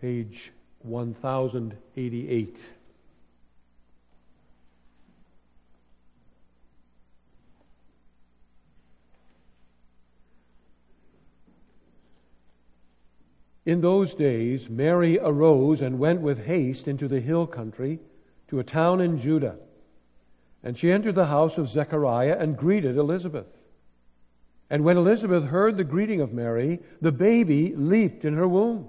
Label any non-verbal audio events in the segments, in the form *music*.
page 1088. In those days, Mary arose and went with haste into the hill country to a town in Judah. And she entered the house of Zechariah and greeted Elizabeth. And when Elizabeth heard the greeting of Mary, the baby leaped in her womb.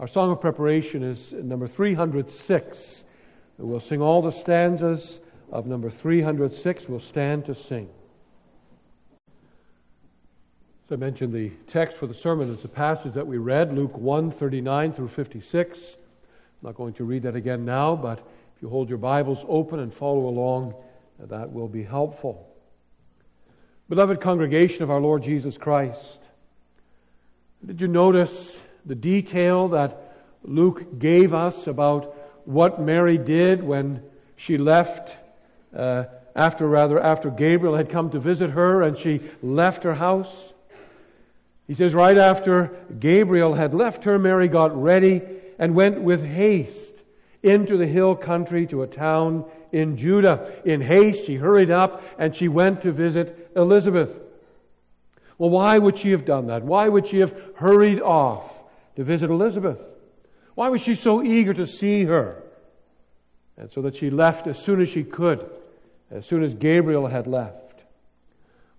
Our song of preparation is number 306. We'll sing all the stanzas of number 306. We'll stand to sing. As I mentioned, the text for the sermon is the passage that we read, Luke 1 39 through 56. I'm not going to read that again now, but if you hold your Bibles open and follow along, that will be helpful. Beloved congregation of our Lord Jesus Christ, did you notice the detail that Luke gave us about what Mary did when she left, uh, after rather, after Gabriel had come to visit her and she left her house? He says, right after Gabriel had left her, Mary got ready and went with haste into the hill country to a town in Judah. In haste, she hurried up and she went to visit Elizabeth. Well, why would she have done that? Why would she have hurried off to visit Elizabeth? Why was she so eager to see her? And so that she left as soon as she could, as soon as Gabriel had left.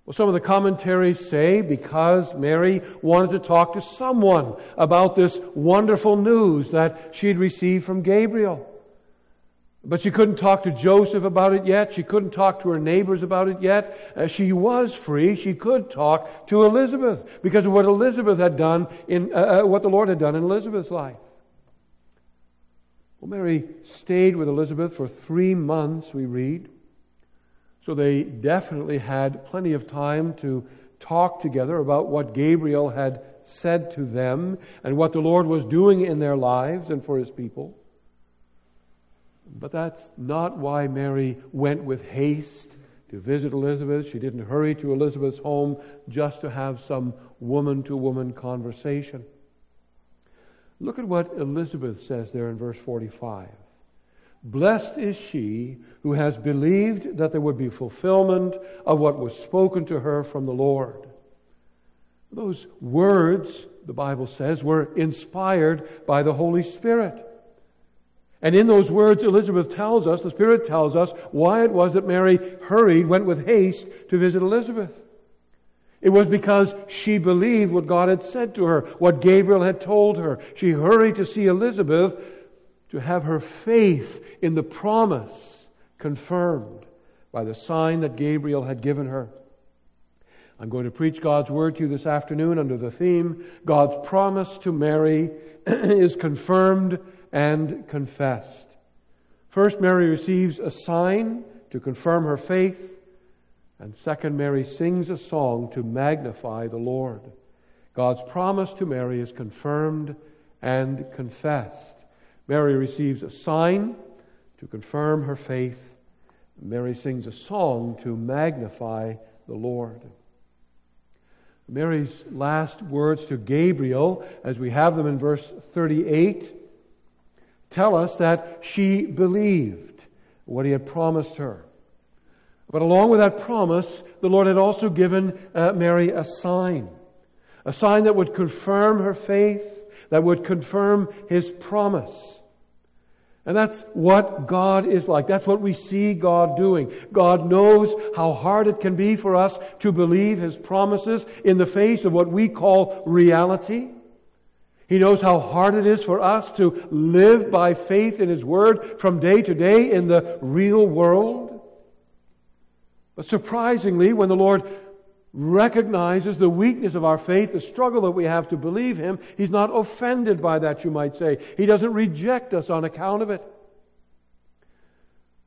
Well, some of the commentaries say because Mary wanted to talk to someone about this wonderful news that she had received from Gabriel. But she couldn't talk to Joseph about it yet. She couldn't talk to her neighbors about it yet. Uh, she was free. She could talk to Elizabeth because of what Elizabeth had done in, uh, uh what the Lord had done in Elizabeth's life. Well, Mary stayed with Elizabeth for three months, we read. So they definitely had plenty of time to talk together about what Gabriel had said to them and what the Lord was doing in their lives and for his people. But that's not why Mary went with haste to visit Elizabeth. She didn't hurry to Elizabeth's home just to have some woman to woman conversation. Look at what Elizabeth says there in verse 45. Blessed is she who has believed that there would be fulfillment of what was spoken to her from the Lord. Those words, the Bible says, were inspired by the Holy Spirit. And in those words, Elizabeth tells us, the Spirit tells us, why it was that Mary hurried, went with haste to visit Elizabeth. It was because she believed what God had said to her, what Gabriel had told her. She hurried to see Elizabeth to have her faith in the promise confirmed by the sign that Gabriel had given her. I'm going to preach God's word to you this afternoon under the theme God's promise to Mary *clears throat* is confirmed and confessed. First, Mary receives a sign to confirm her faith, and second, Mary sings a song to magnify the Lord. God's promise to Mary is confirmed and confessed. Mary receives a sign to confirm her faith. Mary sings a song to magnify the Lord. Mary's last words to Gabriel, as we have them in verse 38, tell us that she believed what he had promised her. But along with that promise, the Lord had also given uh, Mary a sign. A sign that would confirm her faith, that would confirm his promise. And that's what God is like. That's what we see God doing. God knows how hard it can be for us to believe His promises in the face of what we call reality. He knows how hard it is for us to live by faith in His Word from day to day in the real world. But surprisingly, when the Lord recognizes the weakness of our faith, the struggle that we have to believe Him. He's not offended by that, you might say. He doesn't reject us on account of it.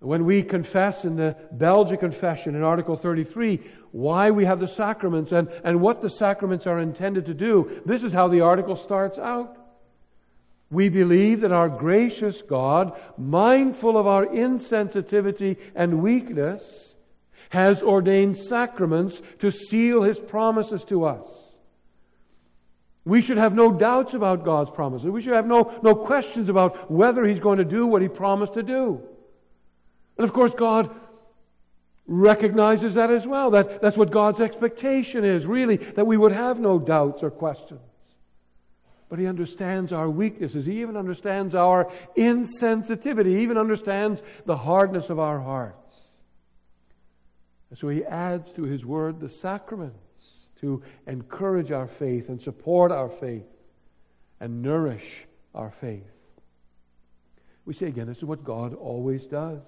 When we confess in the Belgian Confession in Article 33 why we have the sacraments and, and what the sacraments are intended to do, this is how the article starts out. We believe that our gracious God, mindful of our insensitivity and weakness, has ordained sacraments to seal his promises to us. We should have no doubts about God's promises. We should have no, no questions about whether he's going to do what he promised to do. And of course, God recognizes that as well. That, that's what God's expectation is, really, that we would have no doubts or questions. But He understands our weaknesses. He even understands our insensitivity. He even understands the hardness of our hearts. And so he adds to his word the sacraments to encourage our faith and support our faith and nourish our faith. We say again, this is what God always does.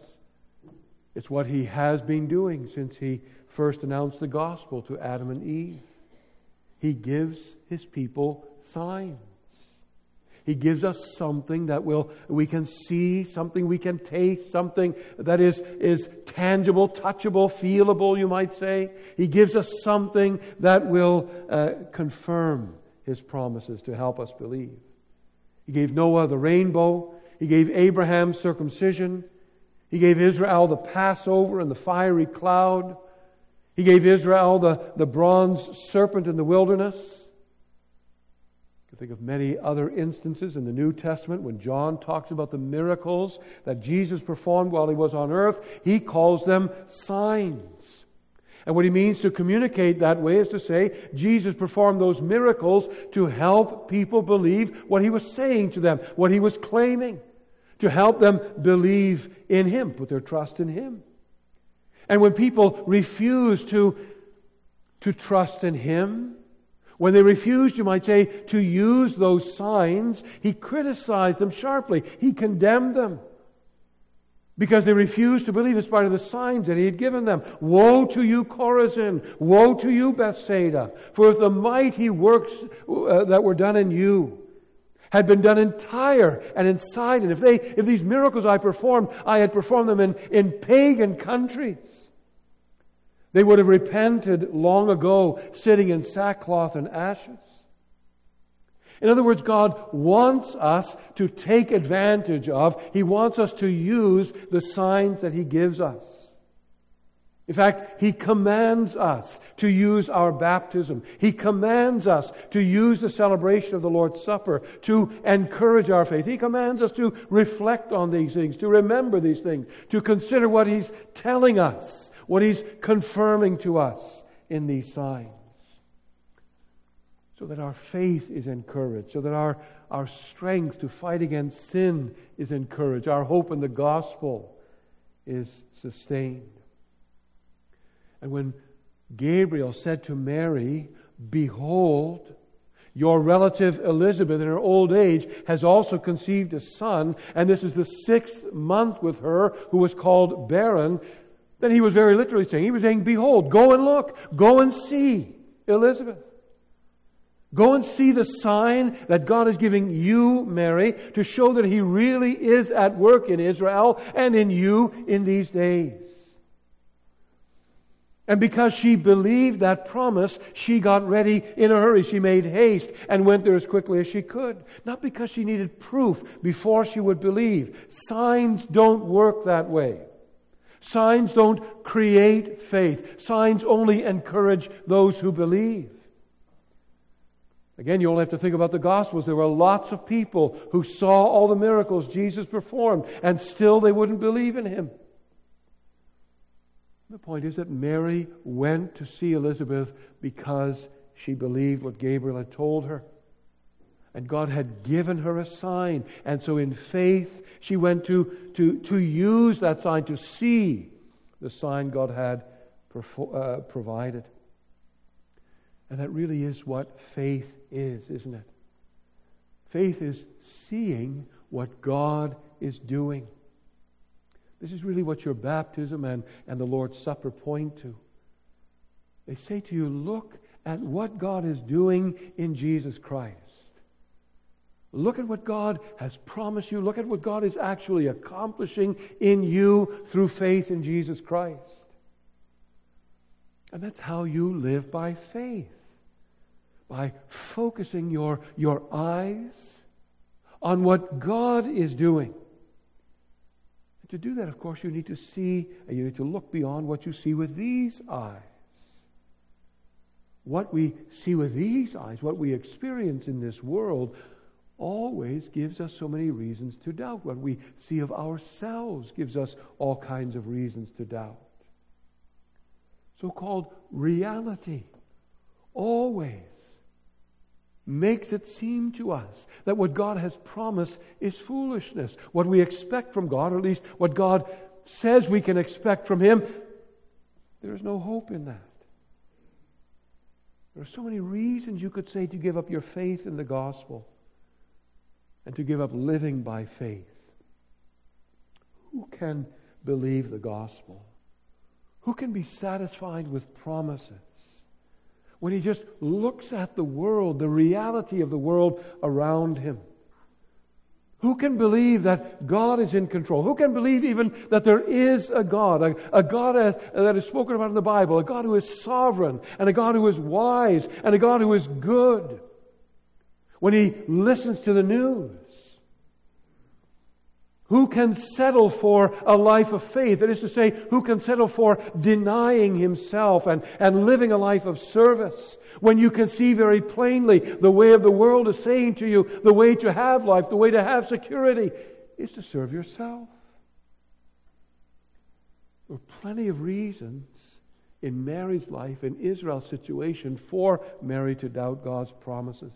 It's what he has been doing since he first announced the gospel to Adam and Eve. He gives his people signs. He gives us something that will, we can see, something we can taste, something that is, is tangible, touchable, feelable, you might say. He gives us something that will uh, confirm His promises to help us believe. He gave Noah the rainbow. He gave Abraham circumcision. He gave Israel the Passover and the fiery cloud. He gave Israel the, the bronze serpent in the wilderness. You can think of many other instances in the New Testament when John talks about the miracles that Jesus performed while he was on earth. He calls them signs. And what he means to communicate that way is to say Jesus performed those miracles to help people believe what he was saying to them, what he was claiming, to help them believe in him, put their trust in him. And when people refuse to, to trust in him, when they refused, you might say, to use those signs, he criticized them sharply. He condemned them because they refused to believe in spite of the signs that he had given them. Woe to you, Chorazin! Woe to you, Bethsaida! For if the mighty works uh, that were done in you had been done in Tyre and in Sidon, if they, if these miracles I performed, I had performed them in, in pagan countries, they would have repented long ago, sitting in sackcloth and ashes. In other words, God wants us to take advantage of, He wants us to use the signs that He gives us. In fact, He commands us to use our baptism. He commands us to use the celebration of the Lord's Supper to encourage our faith. He commands us to reflect on these things, to remember these things, to consider what He's telling us what He's confirming to us in these signs. So that our faith is encouraged, so that our, our strength to fight against sin is encouraged, our hope in the gospel is sustained. And when Gabriel said to Mary, Behold, your relative Elizabeth, in her old age, has also conceived a son, and this is the sixth month with her, who was called barren. Then he was very literally saying, he was saying, Behold, go and look, go and see Elizabeth. Go and see the sign that God is giving you, Mary, to show that He really is at work in Israel and in you in these days. And because she believed that promise, she got ready in a hurry. She made haste and went there as quickly as she could. Not because she needed proof before she would believe. Signs don't work that way. Signs don't create faith. Signs only encourage those who believe. Again, you only have to think about the Gospels. There were lots of people who saw all the miracles Jesus performed, and still they wouldn't believe in him. The point is that Mary went to see Elizabeth because she believed what Gabriel had told her. And God had given her a sign. And so in faith, she went to, to, to use that sign, to see the sign God had uh, provided. And that really is what faith is, isn't it? Faith is seeing what God is doing. This is really what your baptism and, and the Lord's Supper point to. They say to you, look at what God is doing in Jesus Christ. Look at what God has promised you. Look at what God is actually accomplishing in you through faith in Jesus Christ. And that's how you live by faith. By focusing your, your eyes on what God is doing. And to do that, of course, you need to see and you need to look beyond what you see with these eyes. What we see with these eyes, what we experience in this world, always gives us so many reasons to doubt. What we see of ourselves gives us all kinds of reasons to doubt. So called reality always makes it seem to us that what God has promised is foolishness. What we expect from God, or at least what God says we can expect from Him, there is no hope in that. There are so many reasons you could say to give up your faith in the gospel and to give up living by faith. Who can believe the gospel? Who can be satisfied with promises? When he just looks at the world, the reality of the world around him. Who can believe that God is in control? Who can believe even that there is a God, a, a God as, that is spoken about in the Bible, a God who is sovereign, and a God who is wise, and a God who is good? when he listens to the news? Who can settle for a life of faith? That is to say, who can settle for denying himself and, and living a life of service? When you can see very plainly the way of the world is saying to you, the way to have life, the way to have security is to serve yourself. There are plenty of reasons in Mary's life, in Israel's situation, for Mary to doubt God's promises.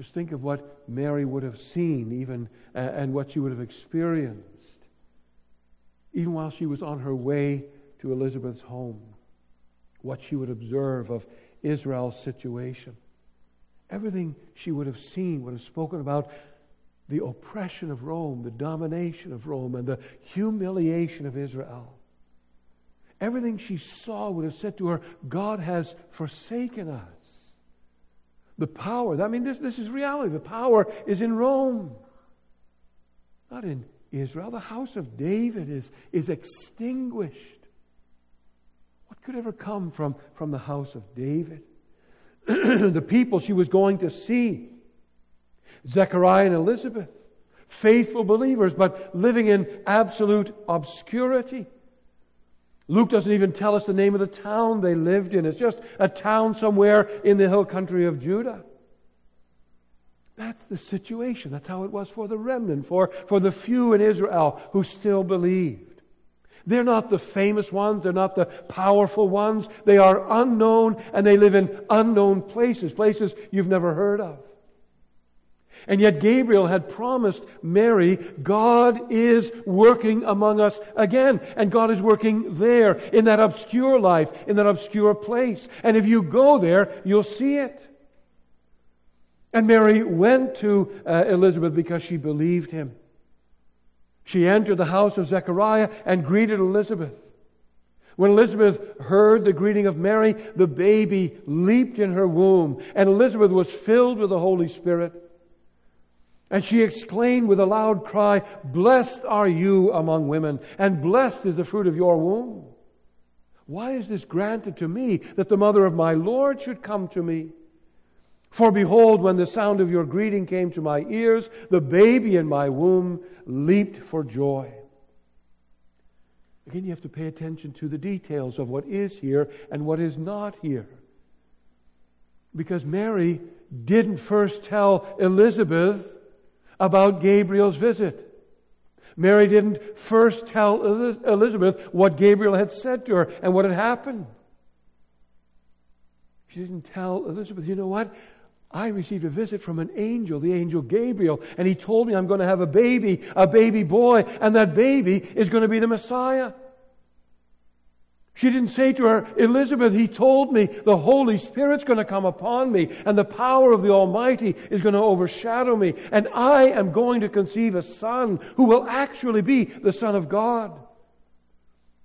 Just think of what Mary would have seen, even and what she would have experienced, even while she was on her way to Elizabeth's home. What she would observe of Israel's situation. Everything she would have seen, would have spoken about the oppression of Rome, the domination of Rome, and the humiliation of Israel. Everything she saw would have said to her, God has forsaken us. The power, I mean, this, this is reality. The power is in Rome, not in Israel. The house of David is, is extinguished. What could ever come from, from the house of David? *clears throat* the people she was going to see Zechariah and Elizabeth, faithful believers, but living in absolute obscurity. Luke doesn't even tell us the name of the town they lived in. It's just a town somewhere in the hill country of Judah. That's the situation. That's how it was for the remnant, for, for the few in Israel who still believed. They're not the famous ones. They're not the powerful ones. They are unknown and they live in unknown places, places you've never heard of. And yet Gabriel had promised Mary, God is working among us again. And God is working there, in that obscure life, in that obscure place. And if you go there, you'll see it. And Mary went to uh, Elizabeth because she believed him. She entered the house of Zechariah and greeted Elizabeth. When Elizabeth heard the greeting of Mary, the baby leaped in her womb, and Elizabeth was filled with the Holy Spirit. And she exclaimed with a loud cry, Blessed are you among women, and blessed is the fruit of your womb. Why is this granted to me that the mother of my Lord should come to me? For behold, when the sound of your greeting came to my ears, the baby in my womb leaped for joy. Again, you have to pay attention to the details of what is here and what is not here. Because Mary didn't first tell Elizabeth about Gabriel's visit. Mary didn't first tell Elizabeth what Gabriel had said to her and what had happened. She didn't tell Elizabeth, you know what? I received a visit from an angel, the angel Gabriel, and he told me I'm going to have a baby, a baby boy, and that baby is going to be the Messiah. She didn't say to her, Elizabeth, he told me the Holy Spirit's going to come upon me and the power of the Almighty is going to overshadow me and I am going to conceive a son who will actually be the Son of God.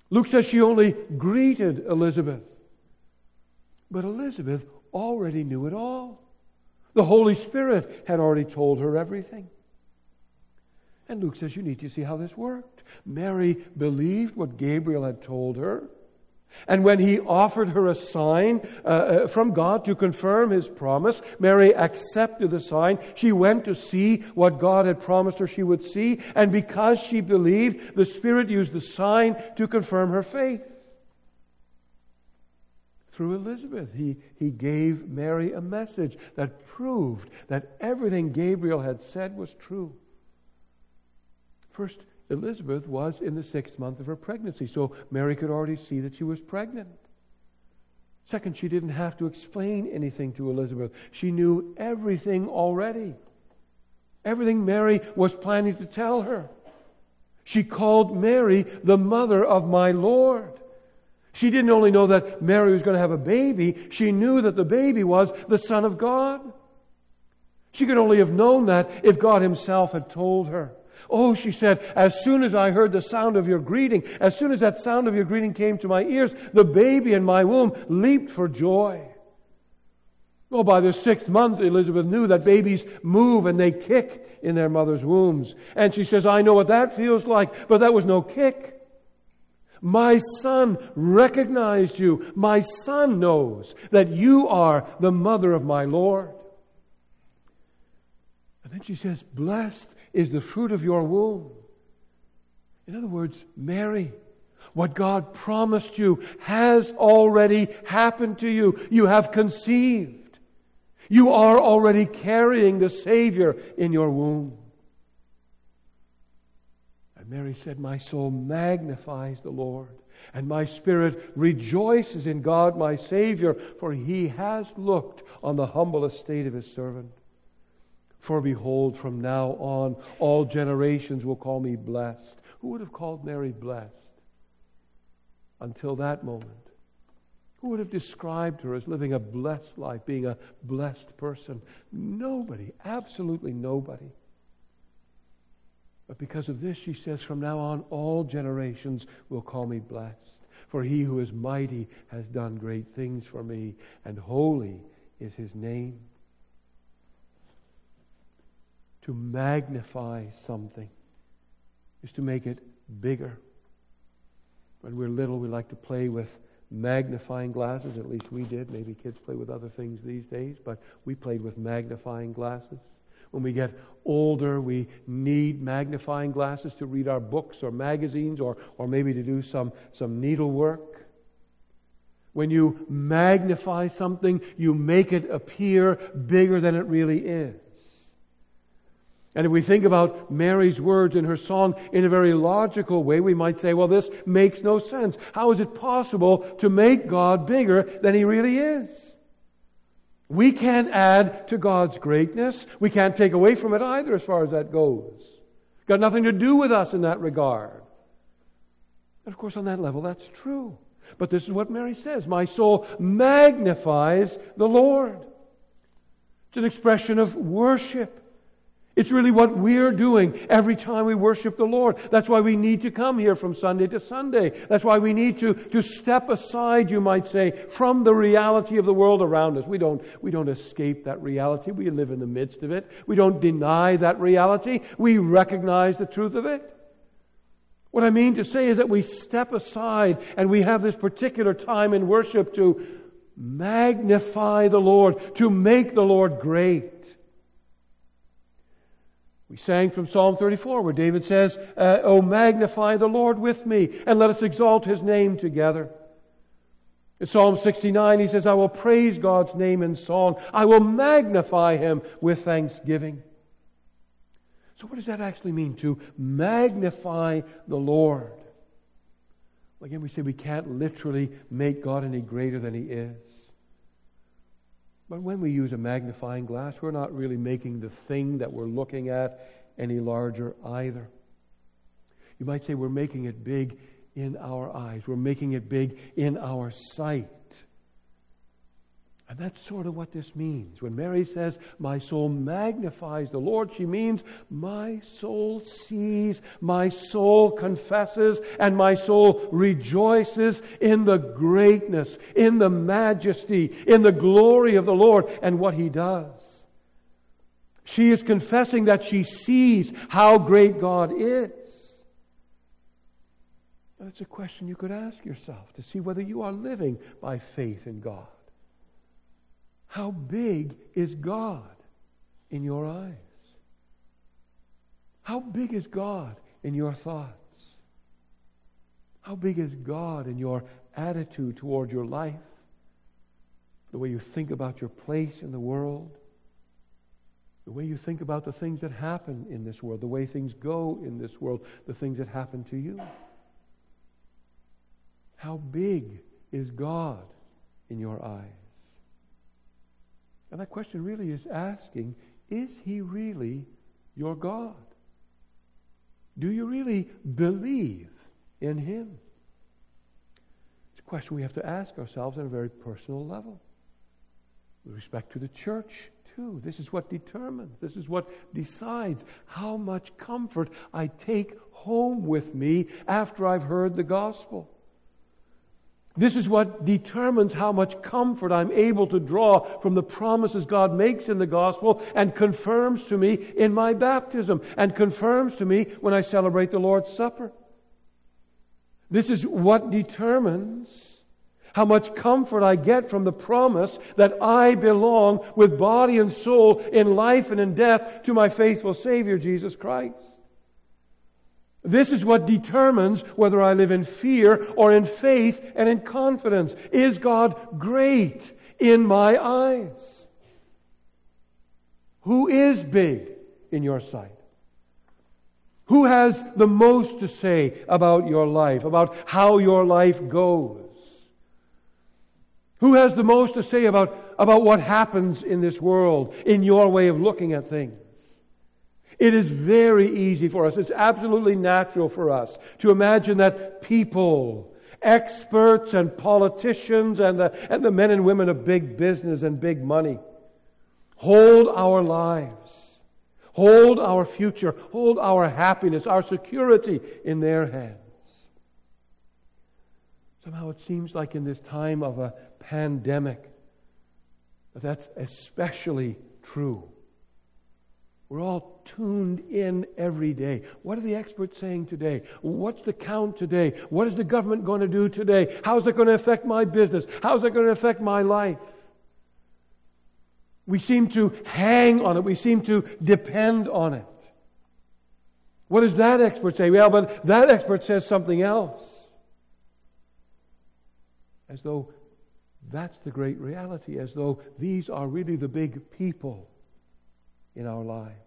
Luke says she only greeted Elizabeth. But Elizabeth already knew it all. The Holy Spirit had already told her everything. And Luke says you need to see how this worked. Mary believed what Gabriel had told her. And when he offered her a sign uh, uh, from God to confirm his promise, Mary accepted the sign. She went to see what God had promised her she would see. And because she believed, the Spirit used the sign to confirm her faith. Through Elizabeth, he, he gave Mary a message that proved that everything Gabriel had said was true. First, Elizabeth was in the sixth month of her pregnancy, so Mary could already see that she was pregnant. Second, she didn't have to explain anything to Elizabeth. She knew everything already. Everything Mary was planning to tell her. She called Mary the mother of my Lord. She didn't only know that Mary was going to have a baby, she knew that the baby was the Son of God. She could only have known that if God Himself had told her. Oh, she said, as soon as I heard the sound of your greeting, as soon as that sound of your greeting came to my ears, the baby in my womb leaped for joy. Oh, by the sixth month, Elizabeth knew that babies move and they kick in their mother's wombs. And she says, I know what that feels like, but that was no kick. My son recognized you. My son knows that you are the mother of my Lord. And then she says, Blessed is the fruit of your womb. In other words, Mary, what God promised you has already happened to you. You have conceived. You are already carrying the Savior in your womb. And Mary said, My soul magnifies the Lord, and my spirit rejoices in God my Savior, for he has looked on the humble estate of his servant. For behold, from now on, all generations will call me blessed. Who would have called Mary blessed until that moment? Who would have described her as living a blessed life, being a blessed person? Nobody, absolutely nobody. But because of this, she says, from now on, all generations will call me blessed. For he who is mighty has done great things for me, and holy is his name to magnify something is to make it bigger. When we're little, we like to play with magnifying glasses. At least we did. Maybe kids play with other things these days, but we played with magnifying glasses. When we get older, we need magnifying glasses to read our books or magazines or, or maybe to do some, some needlework. When you magnify something, you make it appear bigger than it really is. And if we think about Mary's words in her song in a very logical way, we might say, well, this makes no sense. How is it possible to make God bigger than He really is? We can't add to God's greatness. We can't take away from it either as far as that goes. Got nothing to do with us in that regard. And of course, on that level, that's true. But this is what Mary says My soul magnifies the Lord. It's an expression of worship. It's really what we're doing every time we worship the Lord. That's why we need to come here from Sunday to Sunday. That's why we need to, to step aside, you might say, from the reality of the world around us. We don't, we don't escape that reality. We live in the midst of it. We don't deny that reality. We recognize the truth of it. What I mean to say is that we step aside and we have this particular time in worship to magnify the Lord, to make the Lord great. We sang from Psalm 34 where David says, uh, Oh, magnify the Lord with me and let us exalt his name together. In Psalm 69, he says, I will praise God's name in song. I will magnify him with thanksgiving. So, what does that actually mean to magnify the Lord? Again, we say we can't literally make God any greater than he is. But when we use a magnifying glass, we're not really making the thing that we're looking at any larger either. You might say we're making it big in our eyes, we're making it big in our sight. And that's sort of what this means. When Mary says, My soul magnifies the Lord, she means, My soul sees, my soul confesses, and my soul rejoices in the greatness, in the majesty, in the glory of the Lord and what He does. She is confessing that she sees how great God is. That's a question you could ask yourself to see whether you are living by faith in God. How big is God in your eyes? How big is God in your thoughts? How big is God in your attitude toward your life? The way you think about your place in the world? The way you think about the things that happen in this world, the way things go in this world, the things that happen to you. How big is God in your eyes? And that question really is asking is He really your God? Do you really believe in Him? It's a question we have to ask ourselves on a very personal level. With respect to the church, too. This is what determines, this is what decides how much comfort I take home with me after I've heard the gospel. This is what determines how much comfort I'm able to draw from the promises God makes in the gospel and confirms to me in my baptism and confirms to me when I celebrate the Lord's Supper. This is what determines how much comfort I get from the promise that I belong with body and soul in life and in death to my faithful Savior, Jesus Christ. This is what determines whether I live in fear or in faith and in confidence. Is God great in my eyes? Who is big in your sight? Who has the most to say about your life, about how your life goes? Who has the most to say about, about what happens in this world, in your way of looking at things? It is very easy for us, it's absolutely natural for us to imagine that people, experts and politicians and the, and the men and women of big business and big money hold our lives, hold our future, hold our happiness, our security in their hands. Somehow it seems like in this time of a pandemic, that's especially true. We're all tuned in every day. What are the experts saying today? What's the count today? What is the government going to do today? How's it going to affect my business? How's it going to affect my life? We seem to hang on it. We seem to depend on it. What does that expert say? Well, but that expert says something else. As though that's the great reality, as though these are really the big people in our lives.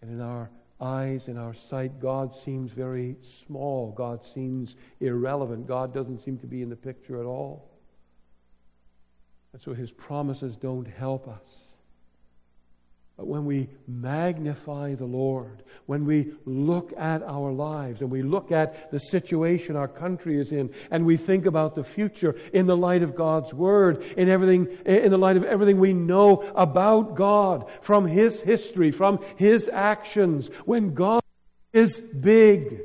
And in our eyes, in our sight, God seems very small. God seems irrelevant. God doesn't seem to be in the picture at all. And so his promises don't help us. But when we magnify the Lord, when we look at our lives and we look at the situation our country is in, and we think about the future in the light of God's Word, in everything, in the light of everything we know about God, from His history, from His actions, when God is big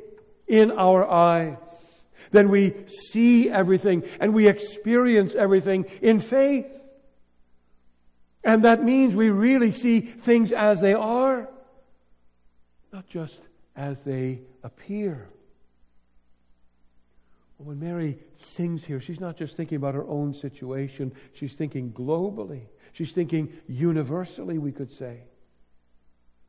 in our eyes, then we see everything and we experience everything in faith. And that means we really see things as they are, not just as they appear. When Mary sings here, she's not just thinking about her own situation, she's thinking globally. She's thinking universally, we could say.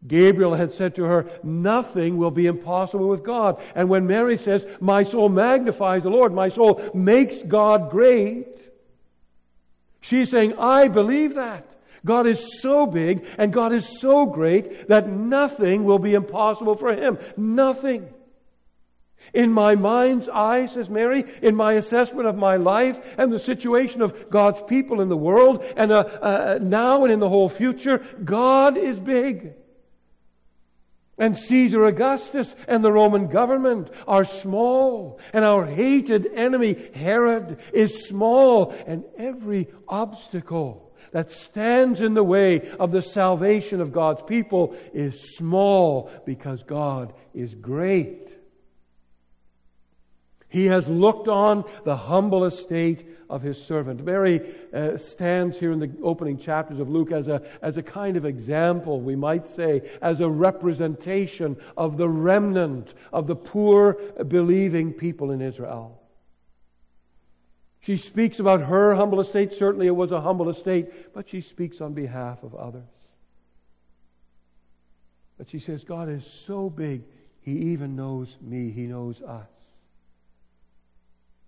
Gabriel had said to her, Nothing will be impossible with God. And when Mary says, My soul magnifies the Lord, my soul makes God great, she's saying, I believe that. God is so big and God is so great that nothing will be impossible for him. Nothing. In my mind's eye, says Mary, in my assessment of my life and the situation of God's people in the world and uh, uh, now and in the whole future, God is big. And Caesar Augustus and the Roman government are small, and our hated enemy Herod is small, and every obstacle that stands in the way of the salvation of God's people is small because God is great. He has looked on the humble estate of his servant. Mary uh, stands here in the opening chapters of Luke as a, as a kind of example, we might say, as a representation of the remnant of the poor believing people in Israel. She speaks about her humble estate. Certainly it was a humble estate, but she speaks on behalf of others. But she says, God is so big, He even knows me, He knows us.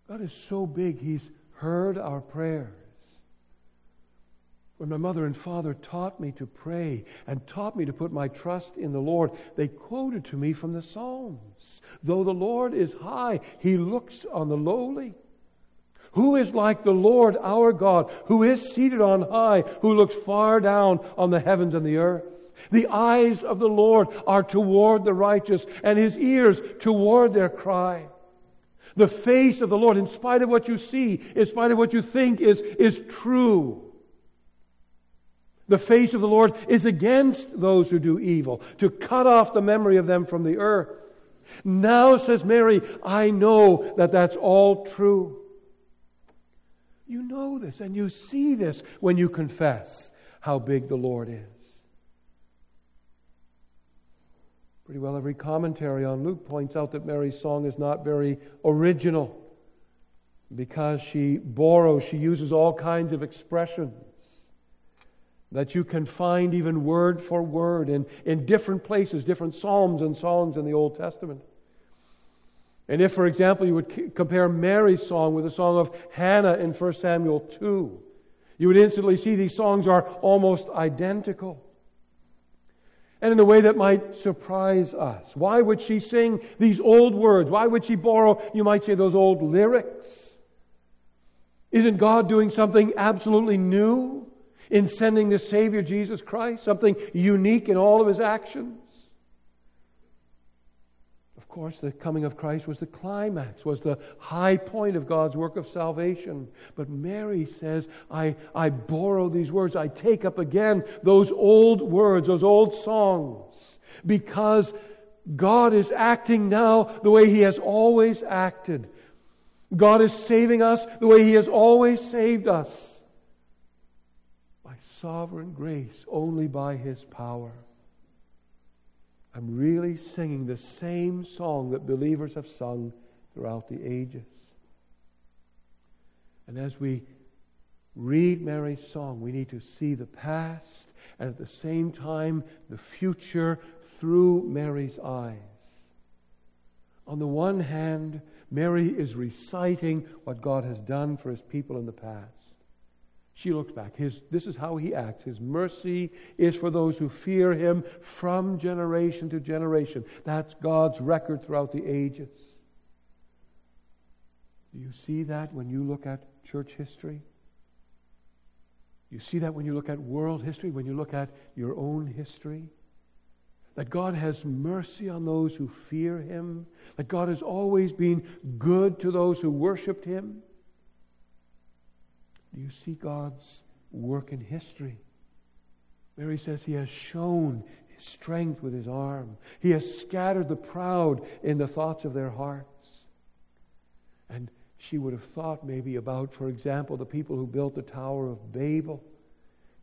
God is so big, He's heard our prayers. When my mother and father taught me to pray and taught me to put my trust in the Lord, they quoted to me from the Psalms. Though the Lord is high, He looks on the lowly. Who is like the Lord our God, who is seated on high, who looks far down on the heavens and the earth? The eyes of the Lord are toward the righteous, and his ears toward their cry. The face of the Lord, in spite of what you see, in spite of what you think is, is true. The face of the Lord is against those who do evil, to cut off the memory of them from the earth. Now, says Mary, I know that that's all true. You know this and you see this when you confess how big the Lord is. Pretty well every commentary on Luke points out that Mary's song is not very original because she borrows, she uses all kinds of expressions that you can find even word for word in, in different places, different psalms and songs in the Old Testament. And if, for example, you would compare Mary's song with the song of Hannah in 1 Samuel 2, you would instantly see these songs are almost identical and in a way that might surprise us. Why would she sing these old words? Why would she borrow, you might say, those old lyrics? Isn't God doing something absolutely new in sending the Savior Jesus Christ? Something unique in all of his actions? Course, the coming of Christ was the climax, was the high point of God's work of salvation. But Mary says, I, I borrow these words. I take up again those old words, those old songs, because God is acting now the way He has always acted. God is saving us the way He has always saved us. By sovereign grace, only by His power. I'm really singing the same song that believers have sung throughout the ages. And as we read Mary's song, we need to see the past and at the same time the future through Mary's eyes. On the one hand, Mary is reciting what God has done for his people in the past. She looks back. His, this is how he acts. His mercy is for those who fear him from generation to generation. That's God's record throughout the ages. Do you see that when you look at church history? You see that when you look at world history, when you look at your own history? That God has mercy on those who fear him, that God has always been good to those who worshiped him. Do you see God's work in history? Mary says he has shown his strength with his arm. He has scattered the proud in the thoughts of their hearts. And she would have thought maybe about, for example, the people who built the Tower of Babel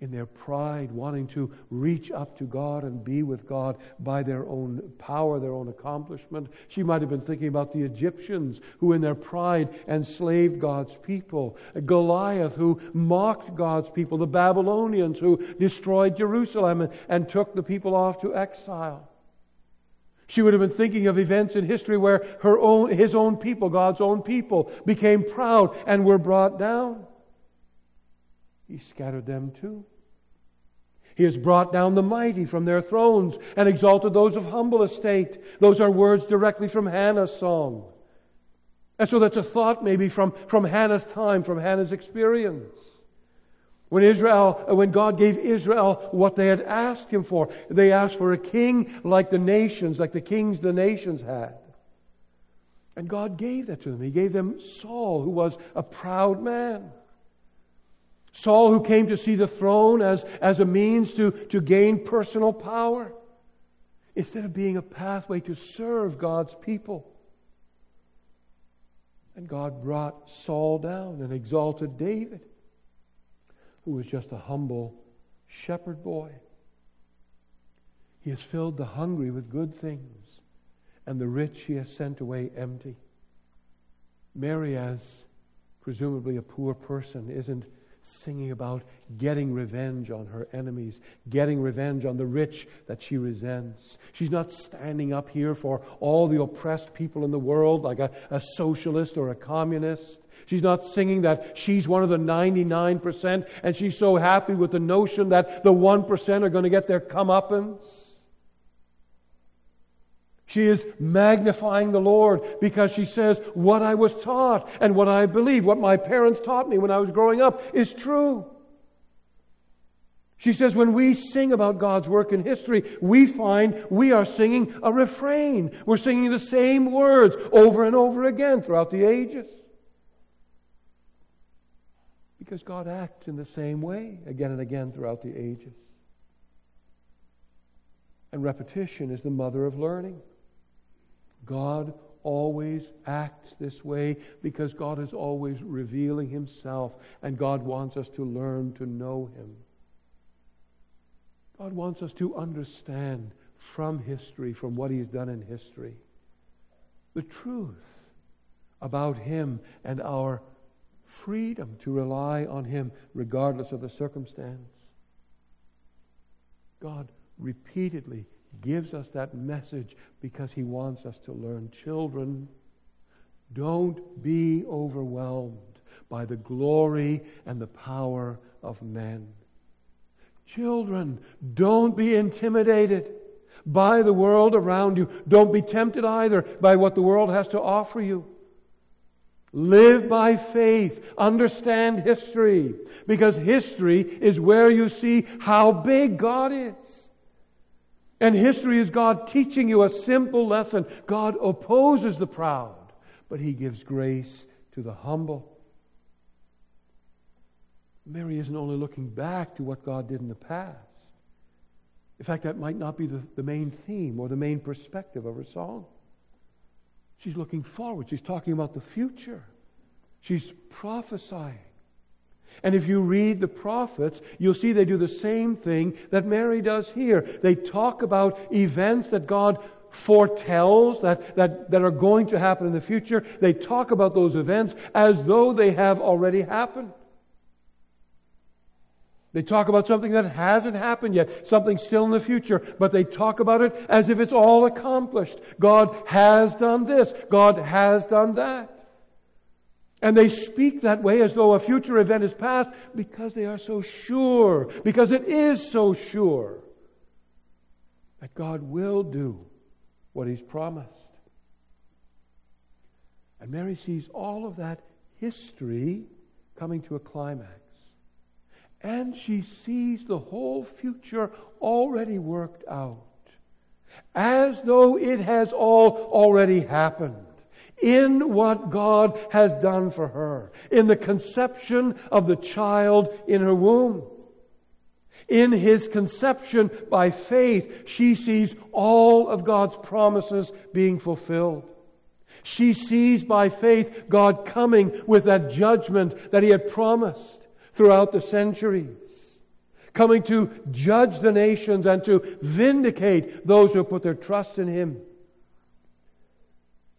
in their pride, wanting to reach up to God and be with God by their own power, their own accomplishment. She might have been thinking about the Egyptians who, in their pride, enslaved God's people. Goliath who mocked God's people. The Babylonians who destroyed Jerusalem and, and took the people off to exile. She would have been thinking of events in history where her own, his own people, God's own people, became proud and were brought down. He scattered them too. He has brought down the mighty from their thrones and exalted those of humble estate. Those are words directly from Hannah's song. And so that's a thought maybe from, from Hannah's time, from Hannah's experience. When Israel, uh, when God gave Israel what they had asked him for, they asked for a king like the nations, like the kings the nations had. And God gave that to them. He gave them Saul, who was a proud man. Saul, who came to see the throne as, as a means to, to gain personal power, instead of being a pathway to serve God's people. And God brought Saul down and exalted David, who was just a humble shepherd boy. He has filled the hungry with good things, and the rich he has sent away empty. Mary, as presumably a poor person, isn't singing about getting revenge on her enemies, getting revenge on the rich that she resents. She's not standing up here for all the oppressed people in the world like a, a socialist or a communist. She's not singing that she's one of the 99% and she's so happy with the notion that the 1% are going to get their comeuppance. She is magnifying the Lord because she says, What I was taught and what I believe, what my parents taught me when I was growing up, is true. She says, when we sing about God's work in history, we find we are singing a refrain. We're singing the same words over and over again throughout the ages. Because God acts in the same way again and again throughout the ages. And repetition is the mother of learning. God always acts this way because God is always revealing Himself and God wants us to learn to know Him. God wants us to understand from history, from what He's done in history, the truth about Him and our freedom to rely on Him regardless of the circumstance. God repeatedly gives us that message because he wants us to learn. Children, don't be overwhelmed by the glory and the power of men. Children, don't be intimidated by the world around you. Don't be tempted either by what the world has to offer you. Live by faith. Understand history. Because history is where you see how big God is. And history is God teaching you a simple lesson. God opposes the proud, but He gives grace to the humble. Mary isn't only looking back to what God did in the past. In fact, that might not be the, the main theme or the main perspective of her song. She's looking forward. She's talking about the future. She's prophesying. And if you read the prophets, you'll see they do the same thing that Mary does here. They talk about events that God foretells that, that, that are going to happen in the future. They talk about those events as though they have already happened. They talk about something that hasn't happened yet, something still in the future, but they talk about it as if it's all accomplished. God has done this. God has done that. And they speak that way as though a future event is past because they are so sure, because it is so sure that God will do what He's promised. And Mary sees all of that history coming to a climax. And she sees the whole future already worked out, as though it has all already happened in what God has done for her, in the conception of the child in her womb. In his conception by faith, she sees all of God's promises being fulfilled. She sees by faith God coming with that judgment that he had promised throughout the centuries. coming to judge the nations and to vindicate those who put their trust in him.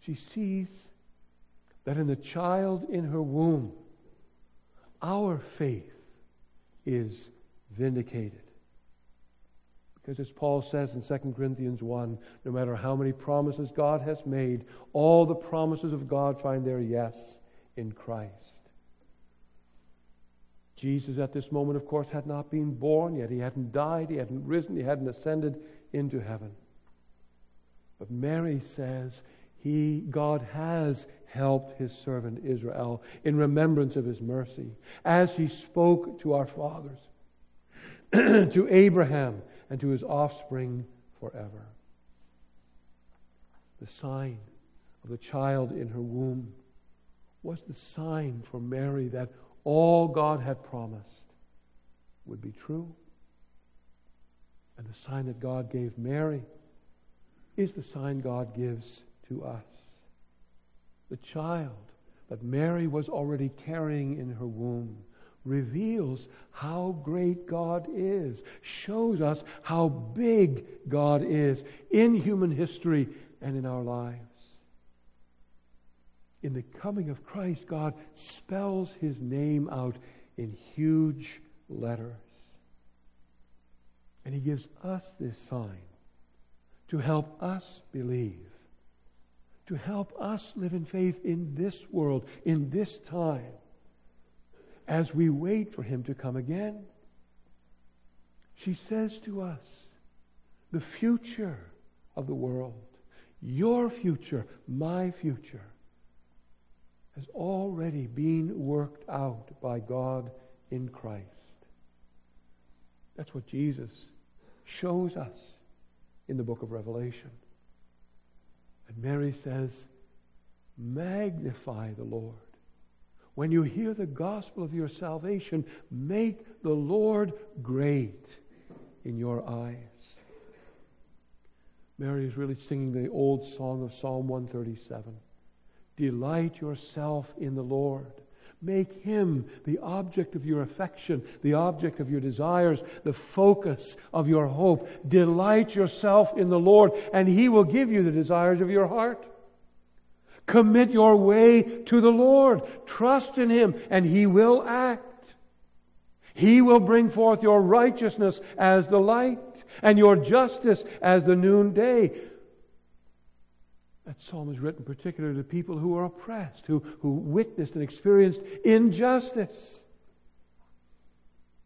She sees that in the child in her womb, our faith is vindicated. Because as Paul says in 2 Corinthians 1, no matter how many promises God has made, all the promises of God find their yes in Christ. Jesus at this moment, of course, had not been born yet. He hadn't died, he hadn't risen, he hadn't ascended into heaven. But Mary says, he, God has helped his servant Israel in remembrance of his mercy, as he spoke to our fathers, *clears throat* to Abraham, and to his offspring forever. The sign of the child in her womb was the sign for Mary that all God had promised would be true. And the sign that God gave Mary is the sign God gives to us. The child that Mary was already carrying in her womb reveals how great God is, shows us how big God is in human history and in our lives. In the coming of Christ, God spells his name out in huge letters. And he gives us this sign to help us believe, to help us live in faith in this world, in this time as we wait for him to come again. She says to us, the future of the world, your future, my future, has already been worked out by God in Christ. That's what Jesus shows us in the book of Revelation. And Mary says, Magnify the Lord. When you hear the gospel of your salvation, make the Lord great in your eyes. Mary is really singing the old song of Psalm 137. Delight yourself in the Lord. Make him the object of your affection, the object of your desires, the focus of your hope. Delight yourself in the Lord, and he will give you the desires of your heart. Commit your way to the Lord. Trust in Him, and He will act. He will bring forth your righteousness as the light, and your justice as the noonday. That psalm is written particularly to people who are oppressed, who, who witnessed and experienced injustice.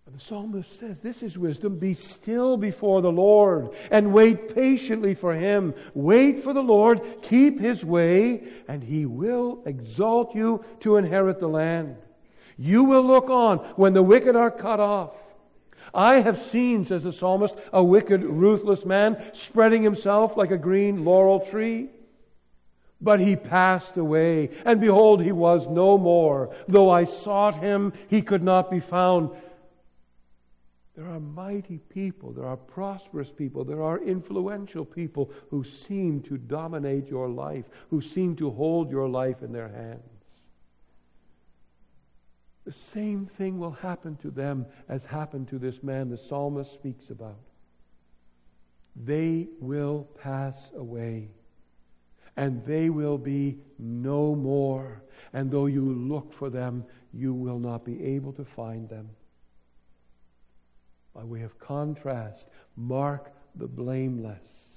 And the psalmist says, This is wisdom. Be still before the Lord and wait patiently for him. Wait for the Lord, keep his way, and he will exalt you to inherit the land. You will look on when the wicked are cut off. I have seen, says the psalmist, a wicked, ruthless man spreading himself like a green laurel tree. But he passed away, and behold, he was no more. Though I sought him, he could not be found. There are mighty people, there are prosperous people, there are influential people who seem to dominate your life, who seem to hold your life in their hands. The same thing will happen to them as happened to this man the psalmist speaks about. They will pass away, and they will be no more. And though you look for them, you will not be able to find them by way of contrast, mark the blameless.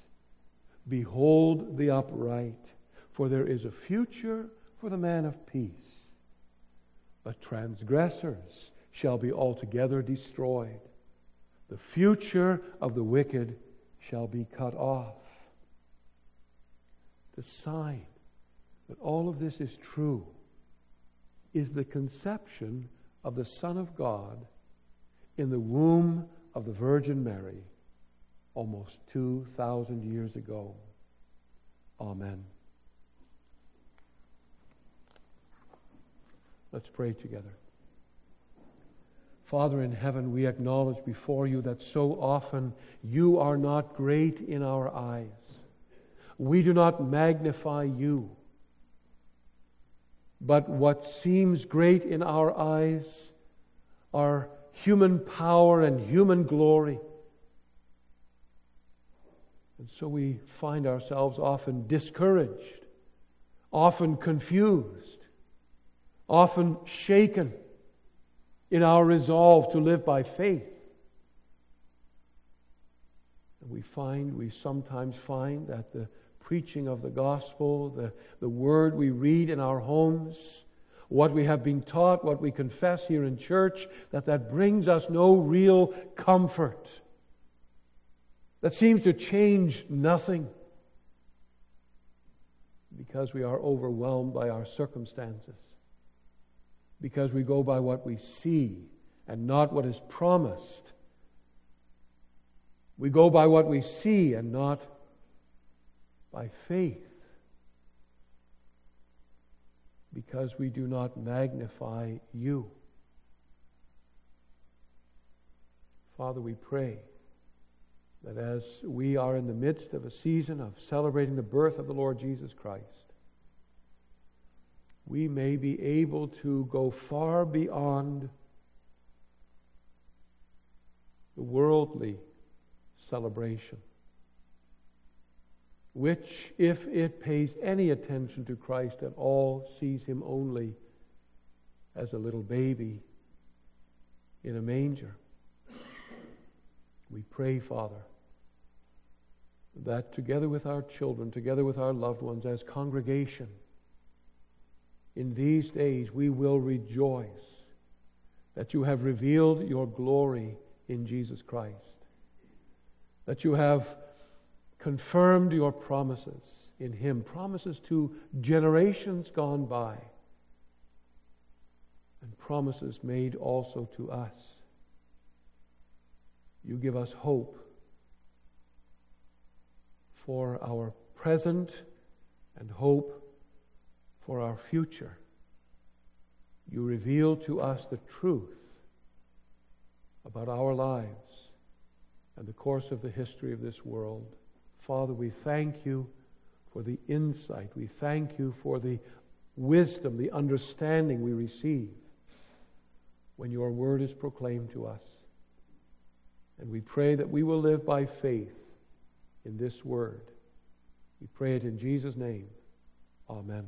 Behold the upright, for there is a future for the man of peace. But transgressors shall be altogether destroyed. The future of the wicked shall be cut off. The sign that all of this is true is the conception of the Son of God in the womb of the Virgin Mary almost 2,000 years ago. Amen. Let's pray together. Father in heaven, we acknowledge before you that so often you are not great in our eyes. We do not magnify you. But what seems great in our eyes are human power and human glory. And so we find ourselves often discouraged, often confused, often shaken in our resolve to live by faith. And we find, we sometimes find that the preaching of the gospel, the, the word we read in our homes, what we have been taught, what we confess here in church, that that brings us no real comfort. That seems to change nothing because we are overwhelmed by our circumstances, because we go by what we see and not what is promised. We go by what we see and not by faith because we do not magnify you. Father, we pray that as we are in the midst of a season of celebrating the birth of the Lord Jesus Christ, we may be able to go far beyond the worldly celebration which, if it pays any attention to Christ at all, sees him only as a little baby in a manger. We pray, Father, that together with our children, together with our loved ones, as congregation, in these days we will rejoice that you have revealed your glory in Jesus Christ, that you have confirmed your promises in Him, promises to generations gone by, and promises made also to us. You give us hope for our present and hope for our future. You reveal to us the truth about our lives and the course of the history of this world. Father, we thank you for the insight. We thank you for the wisdom, the understanding we receive when your word is proclaimed to us. And we pray that we will live by faith in this word. We pray it in Jesus' name. Amen.